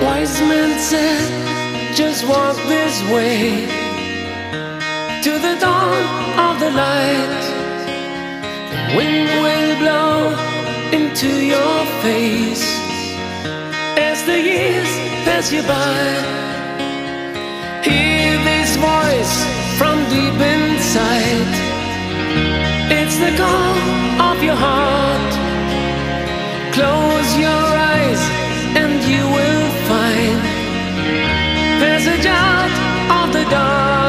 men said, just walk this way to the dawn of the light. The wind will blow into your face as the years pass you by. Hear this voice from deep inside. It's the call of your heart. Close your eyes and you will out of the dark.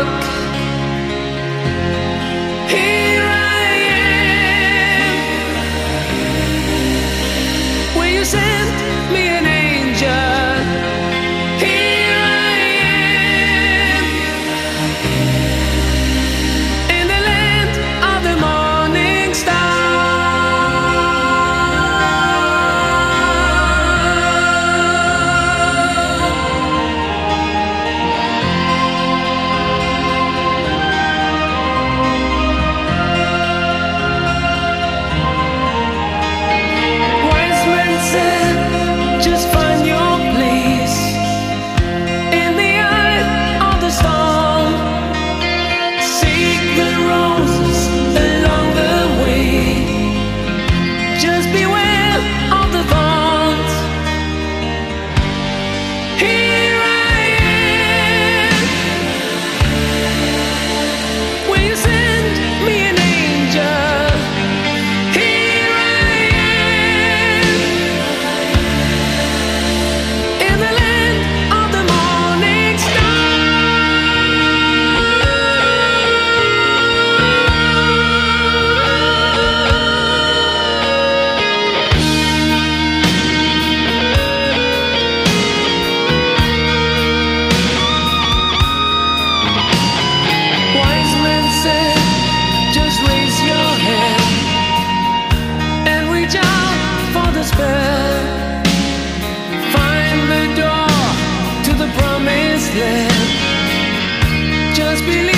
be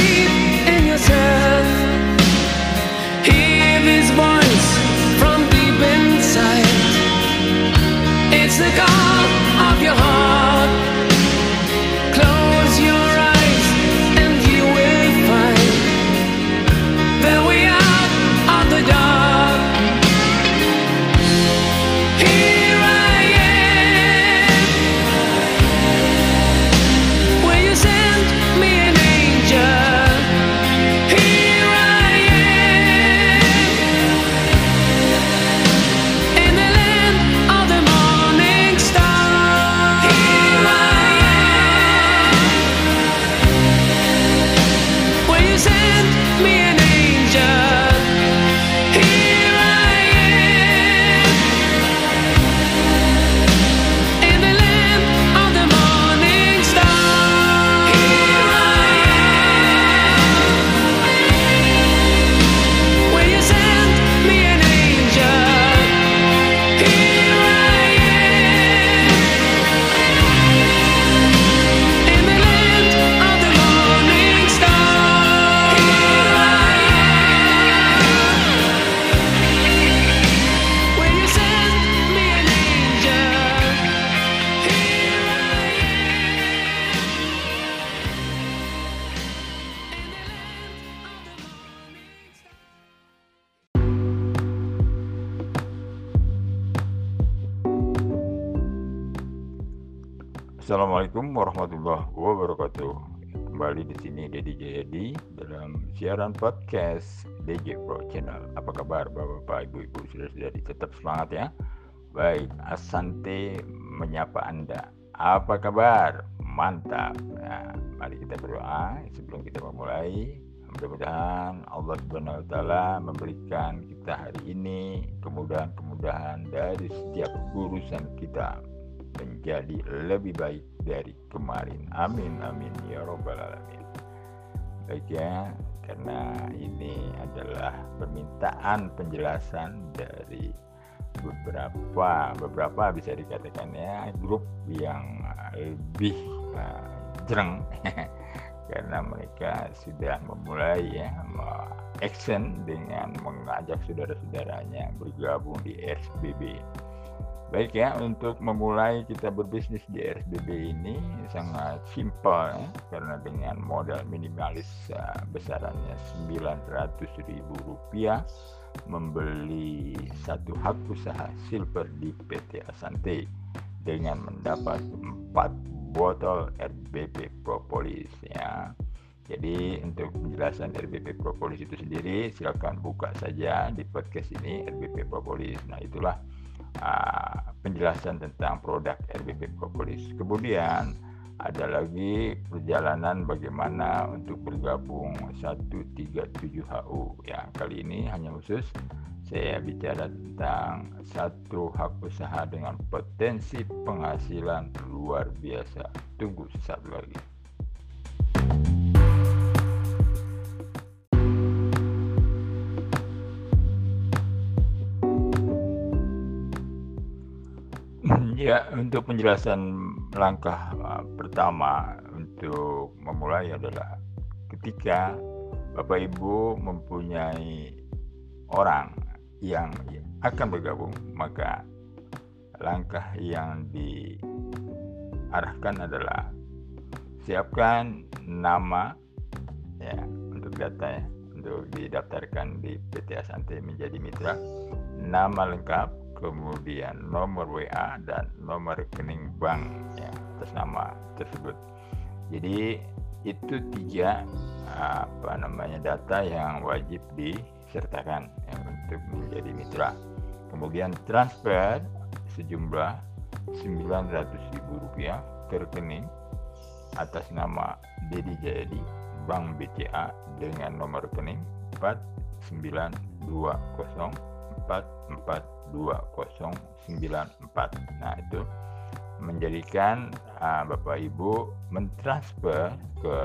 sini Dedi Jayadi dalam siaran podcast DJ Pro Channel. Apa kabar Bapak-bapak, Ibu-ibu, saudara-saudari? Tetap semangat ya. Baik, Asante menyapa Anda. Apa kabar? Mantap. Nah, mari kita berdoa sebelum kita memulai. Mudah-mudahan Allah Subhanahu wa taala memberikan kita hari ini kemudahan-kemudahan dari setiap urusan kita menjadi lebih baik dari kemarin. Amin amin ya robbal alamin. Baik ya, karena ini adalah permintaan penjelasan dari beberapa beberapa bisa dikatakan ya grup yang lebih uh, jereng. Karena mereka sudah memulai ya action dengan mengajak saudara-saudaranya bergabung di SBB Baik ya, untuk memulai kita berbisnis di RSBB ini sangat simpel ya, karena dengan modal minimalis uh, besarannya Rp900.000 membeli satu hak usaha silver di PT Asante dengan mendapat 4 botol RBP Propolis ya. Jadi untuk penjelasan RBP Propolis itu sendiri silakan buka saja di podcast ini RBP Propolis. Nah, itulah uh, penjelasan tentang produk RBP Propolis. Kemudian ada lagi perjalanan bagaimana untuk bergabung 137HU ya kali ini hanya khusus saya bicara tentang satu hak usaha dengan potensi penghasilan luar biasa. Tunggu sesaat lagi Ya, untuk penjelasan langkah uh, pertama untuk memulai adalah ketika Bapak Ibu mempunyai orang yang akan bergabung, maka langkah yang diarahkan adalah siapkan nama ya untuk data ya, untuk didaftarkan di PT Asante menjadi mitra, nama lengkap kemudian nomor WA dan nomor rekening bank ya atas nama tersebut. Jadi itu tiga apa namanya data yang wajib disertakan ya, untuk menjadi mitra. Kemudian transfer sejumlah Rp900.000 ke rekening atas nama Dedi Jayadi Bank BCA dengan nomor rekening 4920 2094. Nah, itu menjadikan uh, Bapak Ibu mentransfer ke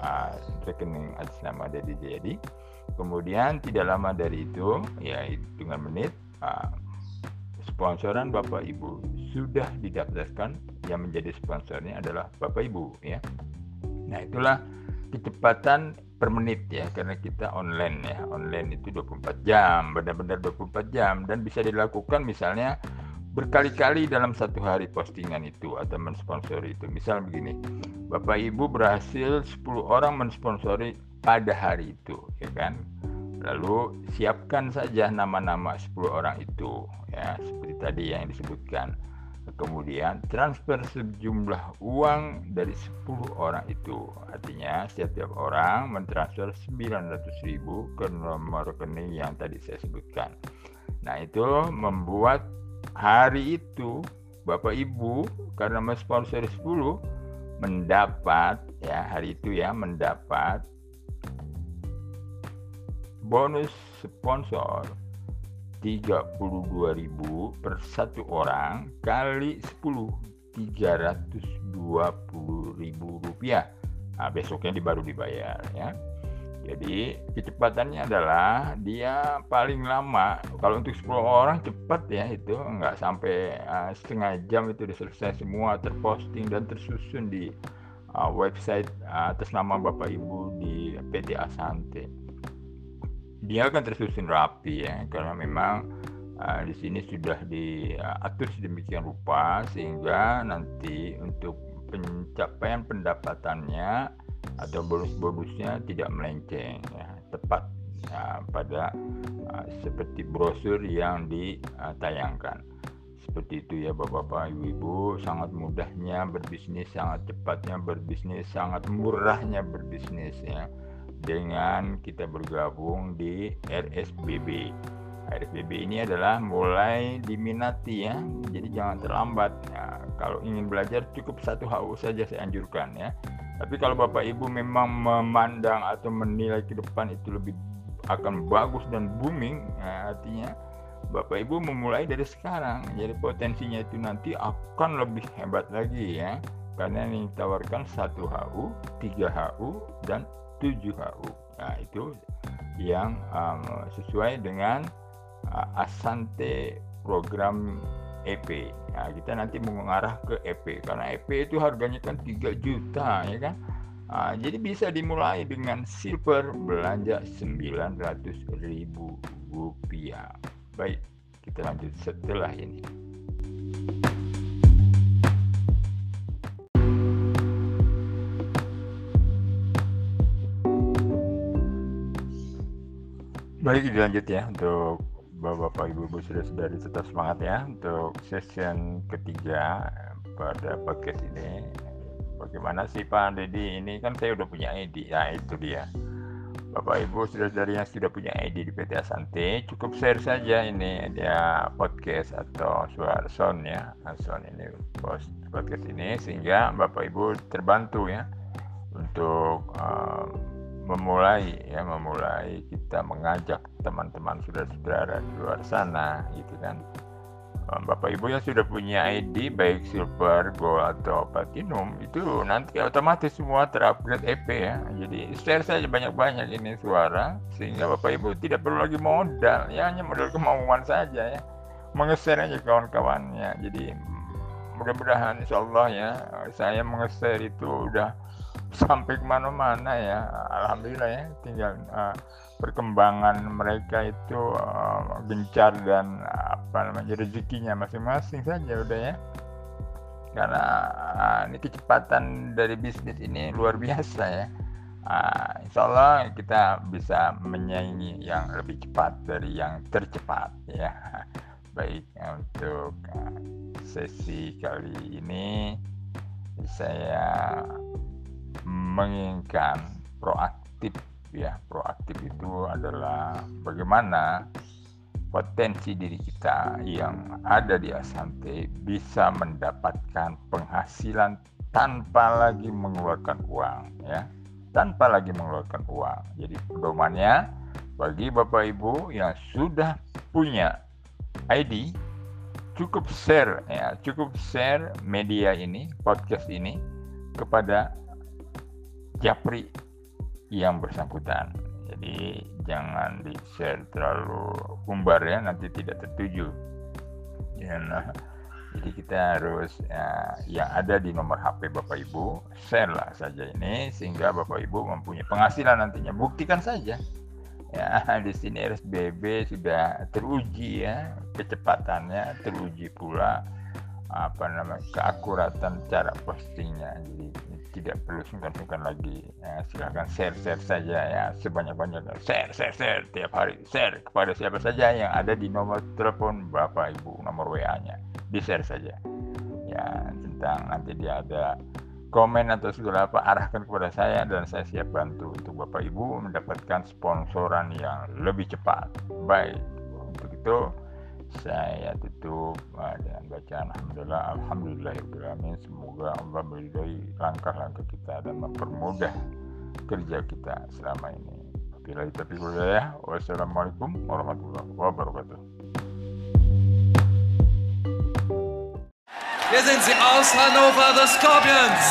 uh, rekening atas nama Dedi Jayadi. Kemudian tidak lama dari itu, ya hitungan menit, uh, sponsoran Bapak Ibu sudah didaftarkan. Yang menjadi sponsornya adalah Bapak Ibu, ya. Nah itulah kecepatan per menit ya karena kita online ya. Online itu 24 jam benar-benar 24 jam. Dan bisa dilakukan misalnya berkali-kali dalam satu hari postingan itu atau mensponsori itu. Misal begini Bapak Ibu berhasil 10 orang mensponsori pada hari itu ya kan? Lalu siapkan saja nama-nama 10 orang itu ya seperti tadi yang disebutkan kemudian transfer sejumlah uang dari 10 orang itu. Artinya setiap orang mentransfer 900.000 ke nomor rekening yang tadi saya sebutkan. Nah itu membuat hari itu Bapak Ibu karena mensponsor 10 mendapat ya hari itu ya mendapat bonus sponsor 32.000 per satu orang kali 10 320.000 rupiah. Nah, besoknya baru dibayar ya. Jadi kecepatannya adalah dia paling lama. Kalau untuk 10 orang cepat ya itu nggak sampai uh, setengah jam itu sudah selesai semua terposting dan tersusun di uh, website uh, atas nama Bapak Ibu di PT Asante dia akan tersusun rapi ya karena memang uh, di sini sudah diatur sedemikian rupa sehingga nanti untuk pencapaian pendapatannya atau bonus-bonusnya tidak melenceng ya. Tepat ya, pada uh, seperti brosur yang ditayangkan. Seperti itu ya bapak-bapak ibu-ibu. Sangat mudahnya berbisnis sangat cepatnya berbisnis sangat murahnya berbisnis ya dengan kita bergabung di RSBB. RSBB ini adalah mulai diminati ya, jadi jangan terlambat. Ya, kalau ingin belajar cukup satu HU saja saya anjurkan ya. Tapi kalau Bapak Ibu memang memandang atau menilai ke depan itu lebih akan bagus dan booming, ya, artinya Bapak Ibu memulai dari sekarang. Jadi potensinya itu nanti akan lebih hebat lagi ya. Karena yang ditawarkan satu HU, tiga HU, dan 7HU. Nah, itu yang um, sesuai dengan uh, Asante program EP. Nah, kita nanti mengarah ke EP karena EP itu harganya kan 3 juta ya kan. Nah, jadi bisa dimulai dengan silver belanja 900 ribu rupiah. Baik, kita lanjut setelah ini. Baik dilanjut ya untuk Bapak Ibu Ibu sudah saudari tetap semangat ya untuk session ketiga pada podcast ini. Bagaimana sih Pak Dedi ini kan saya udah punya ID ya itu dia. Bapak Ibu sudah saudari yang sudah punya ID di PT Asante cukup share saja ini dia podcast atau suara sound ya sound ini post podcast ini sehingga Bapak Ibu terbantu ya untuk um, memulai ya memulai kita mengajak teman-teman saudara-saudara di luar sana gitu kan Bapak Ibu yang sudah punya ID baik silver, gold atau platinum itu nanti otomatis semua terupgrade EP ya. Jadi share saja banyak-banyak ini suara sehingga Bapak Ibu tidak perlu lagi modal ya hanya modal kemauan saja ya. Mengeser aja kawan-kawannya. Jadi mudah-mudahan insya Allah ya saya mengeser itu udah sampai ke mana-mana ya. Alhamdulillah ya tinggal uh, perkembangan mereka itu uh, gencar dan apa namanya rezekinya masing-masing saja udah ya. Karena uh, ini kecepatan dari bisnis ini luar biasa ya. Uh, insya Allah kita bisa menyaingi yang lebih cepat dari yang tercepat ya. Baik untuk sesi kali ini saya menginginkan proaktif ya. Proaktif itu adalah bagaimana potensi diri kita yang ada di Asante bisa mendapatkan penghasilan tanpa lagi mengeluarkan uang ya. Tanpa lagi mengeluarkan uang. Jadi pedomannya bagi Bapak Ibu yang sudah punya ID cukup share ya. Cukup share media ini podcast ini kepada japri yang bersangkutan. Jadi jangan di share terlalu umbar ya nanti tidak tertuju. Dan, uh, jadi kita harus ya, yang ada di nomor HP Bapak Ibu share lah saja ini sehingga Bapak Ibu mempunyai penghasilan nantinya. Buktikan saja. Ya di sini RSBB sudah teruji ya kecepatannya teruji pula apa namanya keakuratan cara postingnya jadi tidak perlu sungkan-sungkan lagi. Ya, silahkan share share saja ya. Sebanyak banyaknya share share share tiap hari. Share kepada siapa saja yang ada di nomor telepon bapak ibu nomor wa nya di share saja. Ya tentang nanti dia ada komen atau segala apa arahkan kepada saya dan saya siap bantu untuk bapak ibu mendapatkan sponsoran yang lebih cepat. Baik untuk itu saya tutup dengan bacaan Alhamdulillah Alhamdulillahirrahmanirrahim semoga Allah meridai langkah-langkah kita dan mempermudah kerja kita selama ini. Bila tapi ya. Wassalamualaikum warahmatullahi wabarakatuh. Wir sind sie aus Hannover, the Scorpions.